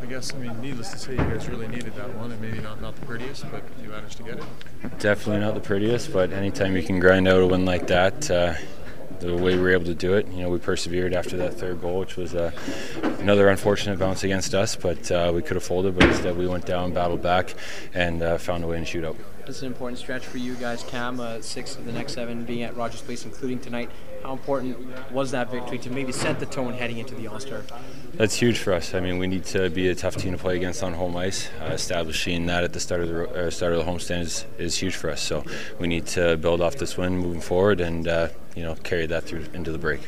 I guess, I mean, needless to say, you guys really needed that one, and maybe not, not the prettiest, but you managed to get it. Definitely not the prettiest, but anytime you can grind out a win like that, uh, the way we were able to do it, you know, we persevered after that third goal, which was uh, another unfortunate bounce against us, but uh, we could have folded, but instead we went down, battled back, and uh, found a way in shootout. This is an important stretch for you guys, Cam. Uh, six of the next seven being at Rogers Place, including tonight. How important was that victory to maybe set the tone heading into the All Star? That's huge for us. I mean, we need to be a tough team to play against on home ice. Uh, establishing that at the start of the uh, start of the homestand is, is huge for us. So we need to build off this win moving forward, and uh, you know carry that through into the break.